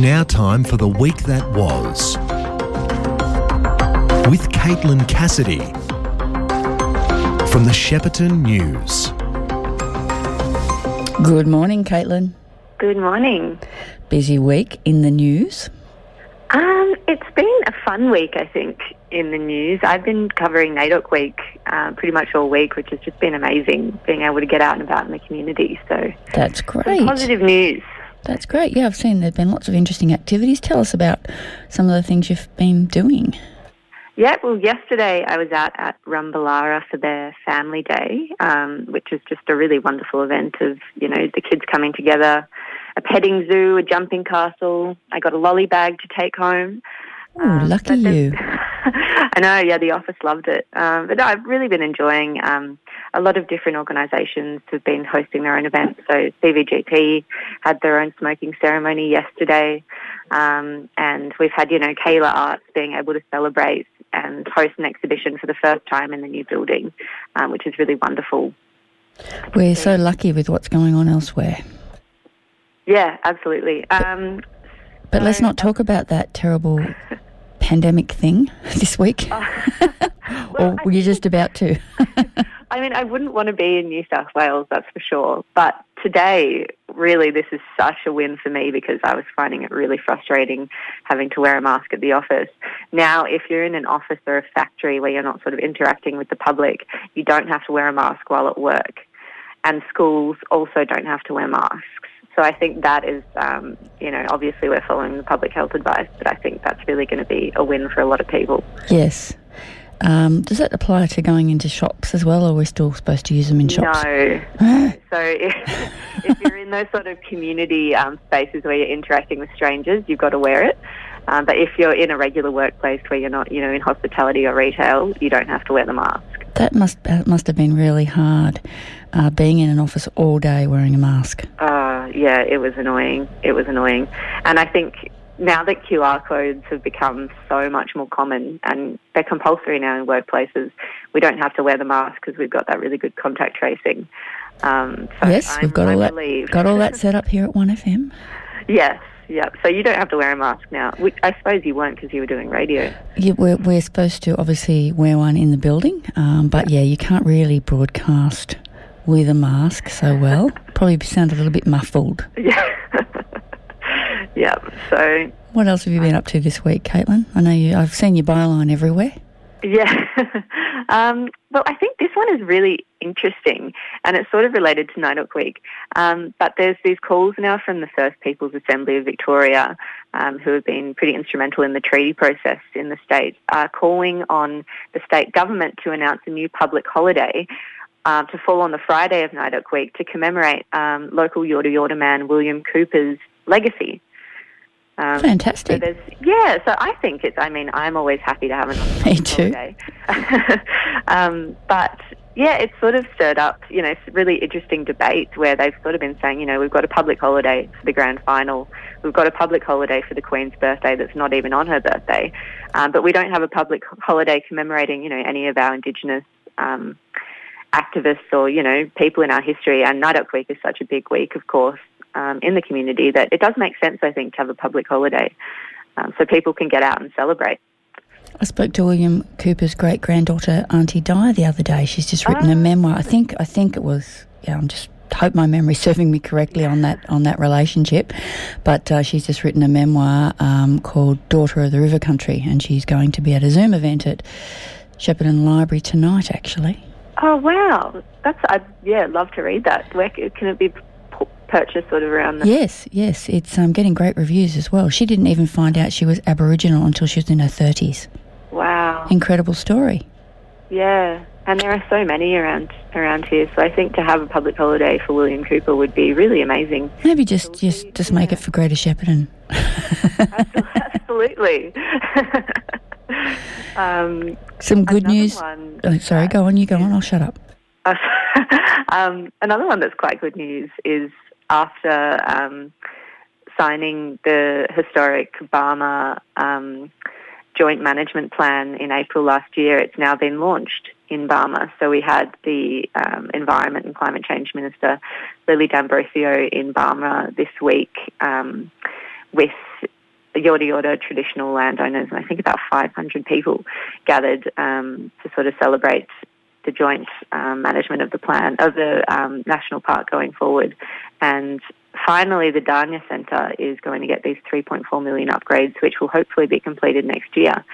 now time for the week that was. With Caitlin Cassidy from the Shepparton News. Good morning, Caitlin. Good morning. Busy week in the news. Um, it's been a fun week, I think, in the news. I've been covering NAIDOC Week uh, pretty much all week, which has just been amazing, being able to get out and about in the community. So That's great. positive news. That's great. Yeah, I've seen there've been lots of interesting activities. Tell us about some of the things you've been doing. Yeah, well, yesterday I was out at Rumbalara for their family day, um, which is just a really wonderful event of, you know, the kids coming together, a petting zoo, a jumping castle. I got a lolly bag to take home. Oh, lucky you. I know, yeah, the office loved it. Um, but no, I've really been enjoying um, a lot of different organisations have been hosting their own events. So CVGP had their own smoking ceremony yesterday. Um, and we've had, you know, Kaiela Arts being able to celebrate and host an exhibition for the first time in the new building, um, which is really wonderful. We're so lucky with what's going on elsewhere. Yeah, absolutely. Um, But let's not talk about that terrible pandemic thing this week. Oh. or Well, I were you just about to? I mean, I wouldn't want to be in New South Wales, that's for sure. But today, really, this is such a win for me because I was finding it really frustrating having to wear a mask at the office. Now, if you're in an office or a factory where you're not sort of interacting with the public, you don't have to wear a mask while at work. And schools also don't have to wear masks. So I think that is, um, you know, obviously we're following the public health advice, but I think that's really going to be a win for a lot of people. yes. Um, does that apply to going into shops as well, or we're still supposed to use them in shops? No. so if, if you're in those sort of community um, spaces where you're interacting with strangers, you've got to wear it. Um, but if you're in a regular workplace where you're not, you know, in hospitality or retail, you don't have to wear the mask. That must that must have been really hard, uh, being in an office all day wearing a mask. Uh, yeah, it was annoying. It was annoying. And I think now that QR codes have become so much more common and they're compulsory now in workplaces, we don't have to wear the mask because we've got that really good contact tracing. Um, so yes, we've I'm- got I'm all that got all that set up here at One FM. Yes, yep. So you don't have to wear a mask now. Which I suppose you weren't because you were doing radio. Yeah, we're, we're supposed to obviously wear one in the building, um, but yeah, you can't really broadcast with a mask so well. Probably sound a little bit muffled. Yeah. yep. So What else have you been up to this week, Caitlin? I know you. I've seen your byline everywhere. yeah. um, well, I think this one is really interesting, and it's sort of related to NAIDOC Week. Um, but there's these calls now from the First Peoples Assembly of Victoria, um, who have been pretty instrumental in the treaty process in the state, uh, calling on the state government to announce a new public holiday uh, to fall on the Friday of NAIDOC Week to commemorate um, local Yorta Yorta man William Cooper's legacy. Um, so Fantastic. there's, yeah, so I think it's, I mean, I'm always happy to have an Me too. holiday. um, but yeah, it's sort of stirred up, you know, really interesting debates where they've sort of been saying, you know, we've got a public holiday for the grand final. We've got a public holiday for the Queen's birthday that's not even on her birthday. Um, but we don't have a public holiday commemorating, you know, any of our Indigenous um, activists or, you know, people in our history. And NAIDOC Week is such a big week, of course, um, in the community that it does make sense, I think, to have a public holiday um, so people can get out and celebrate. I spoke to William Cooper's great granddaughter, Auntie Di, the other day. She's just written a memoir. I think I think it was. Yeah, I'm just hope my memory's serving me correctly on that on that relationship. But uh, she's just written a memoir um, called "Daughter of the River Country," and she's going to be at a Zoom event at Shepparton Library tonight. Actually, Oh wow, that's I'd yeah love to read that. Where can it be purchased? Sort of around the yes, yes, it's um, getting great reviews as well. She didn't even find out she was Aboriginal until she was in her thirties. wow, Incredible story. yeah. And there are so many around around here, so I think to have a public holiday for William Cooper would be really amazing. Maybe just just just make it for Greater Shepparton. Absolutely. um, Some good news. one Oh, sorry, go on. You go on. I'll shut up. um, another one that's quite good news is after um, signing the historic Barmah um, joint management plan in April last year, it's now been launched in Barmah. So we had the um, Environment and Climate Change Minister Lily D'Ambrosio in Barmah this week um, with the Yorta Yorta traditional landowners, and I think about 500 people gathered um, to sort of celebrate the joint um, management of the plan of the um, national park going forward. And finally, the Dharnya Centre is going to get these 3.4 million upgrades, which will hopefully be completed next year.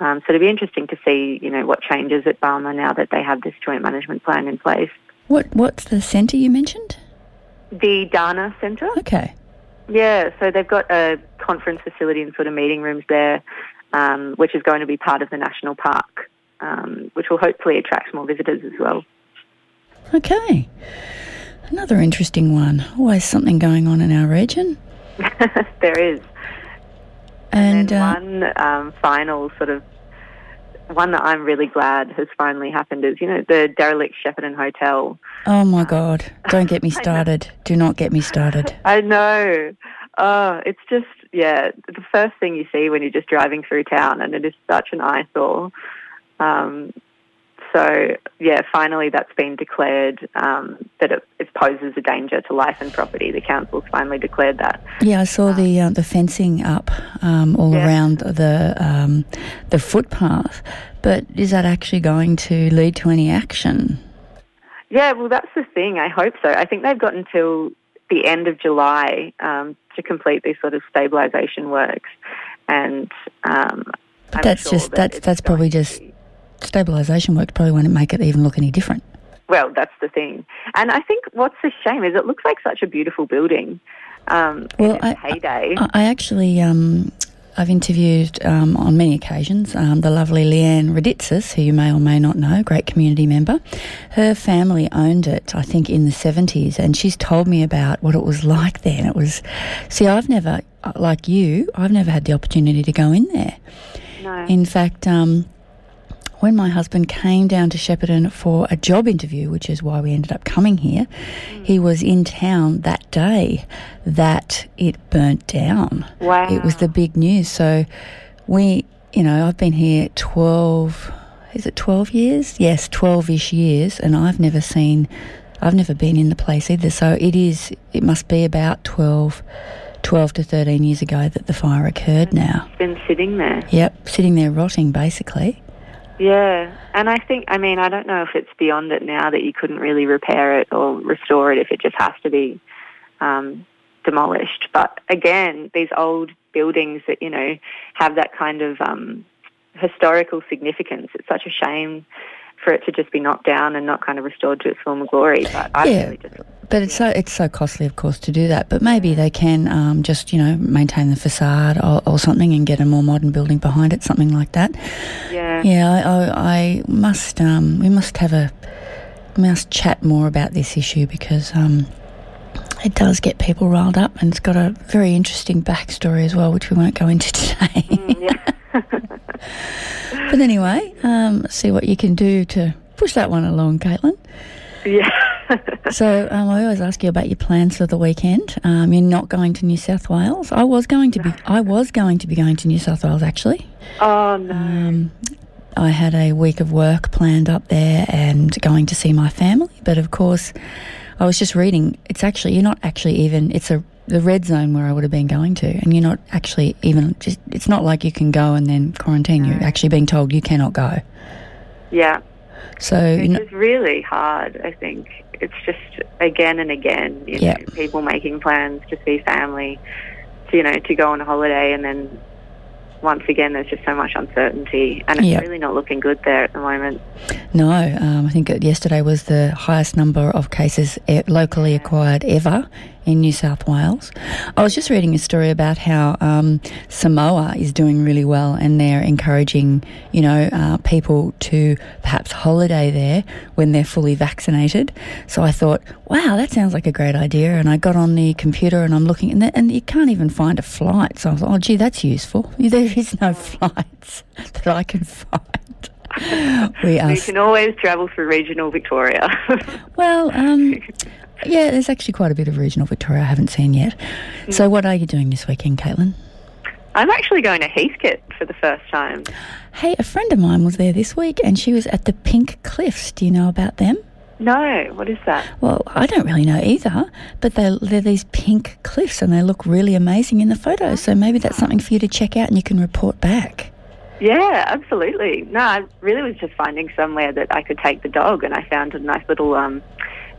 Um, so it'll be interesting to see, you know, what changes at Barmah now that they have this joint management plan in place. What What's the centre you mentioned? The Dharnya Centre. Okay. Yeah, so they've got a conference facility and sort of meeting rooms there, um, which is going to be part of the national park, um, which will hopefully attract more visitors as well. Okay. Another interesting one. Always something going on in our region. there is. And, And, uh, one um, final sort of one that I'm really glad has finally happened is, you know, the derelict Shepparton Hotel. oh my God, don't get me started. Do not get me started. I know. Oh, it's just, yeah, the first thing you see when you're just driving through town, and it is such an eyesore. Um, so, yeah, finally that's been declared um, that it, it poses a danger to life and property. The council's finally declared that. Yeah, I saw the uh, the fencing up um, all Yeah. around the um, the footpath, but is that actually going to lead to any action? Yeah, well, that's the thing. I hope so. I think they've got until the end of July um, to complete these sort of stabilisation works, and um, that's sure just- that that's- that's probably just- Stabilisation work probably won't make it even look any different. Well, that's the thing, and I think what's a shame is it looks like such a beautiful building. Um, Well, in its I- heyday. I, I actually, um, I've interviewed um, on many occasions um, the lovely Leanne Raditsis, who you may or may not know, great community member. Her family owned it, I think, in the 70s, and she's told me about what it was like then. It was, see, I've never, uh, like you, I've never had the opportunity to go in there. no. In fact, um, when my husband came down to Shepparton for a job interview, which is why we ended up coming here, mm. he was in town that day that it burnt down. wow. It was the big news. So we, you know, I've been here 12, is it 12 years? Yes, 12 ish years, and I've never seen, I've never been in the place either. So it is, it must be about 12, 12 to 13 years ago that the fire occurred now. It's been sitting there. Yep, sitting there rotting basically. Yeah, and I think, I mean, I don't know if it's beyond it now that you couldn't really repair it or restore it if it just has to be um, demolished. But again, these old buildings that, you know, have that kind of um, historical significance, it's such a shame for it to just be knocked down and not kind of restored to its former glory. But I Yeah. really just, But it's so it's so costly, of course, to do that. But maybe they can um, just you know maintain the facade or, or something and get a more modern building behind it, something like that. Yeah. Yeah, I, I, I must. Um, we must have a we must chat more about this issue because um, it does get people riled up, and it's got a very interesting backstory as well, which we won't go into today. Mm, yeah. but anyway, um, see what you can do to push that one along, Caitlin. yeah. So um, I always ask you about your plans for the weekend. Um, you're not going to New South Wales. I was going to be. I was going to be going to New South Wales actually. oh, no. I had a week of work planned up there and going to see my family. But of course, I was just reading. It's actually you're not actually even. It's a the red zone where I would have been going to, and you're not actually even. Just it's not like you can go and then quarantine. You're actually being told you cannot go. yeah. So Which know, is really hard, I think. It's just again and again, you Yeah. know, people making plans to see family, to, you know, to go on a holiday, and then once again, there's just so much uncertainty, and it's Yeah. really not looking good there at the moment. No, um, I think yesterday was the highest number of cases locally acquired ever in New South Wales. I was just reading a story about how um, Samoa is doing really well and they're encouraging, you know, uh, people to perhaps holiday there when they're fully vaccinated. So I thought, wow, that sounds like a great idea. And I got on the computer and I'm looking, and, and you can't even find a flight. So I was like, oh, gee, that's useful. There is no flights that I can find. we are You can always travel through regional Victoria. well, um, yeah, there's actually quite a bit of regional Victoria I haven't seen yet. So, what are you doing this weekend, Caitlin? I'm actually going to Heathcote for the first time. Hey, a friend of mine was there this week and she was at the Pink Cliffs. Do you know about them? No, what is that? Well, I don't really know either, but they, they're these pink cliffs and they look really amazing in the photos. So maybe that's something for you to check out and you can report back. Yeah, absolutely. No, I really was just finding somewhere that I could take the dog, and I found a nice little um,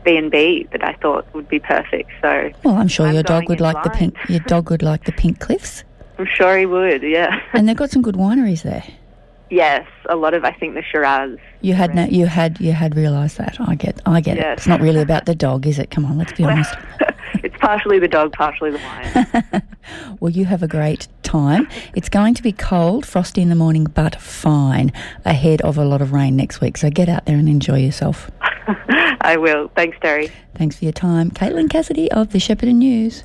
B and B that I thought would be perfect. So Well, I'm sure I'm your dog would like the pink. Your dog would like the pink cliffs, I'm sure he would. Yeah. and they've got some good wineries there. yes, a lot of I think the Shiraz. You had no, you had you had realised that. I get I get it. Yes. It's not really about the dog, is it? Come on, let's be honest. it's partially the dog, partially the wine. Well, you have a great time. It's going to be cold, frosty in the morning, but fine ahead of a lot of rain next week. So get out there and enjoy yourself. I will. Thanks, Terri. Thanks for your time. Caitlin Cassidy of the Shepparton News.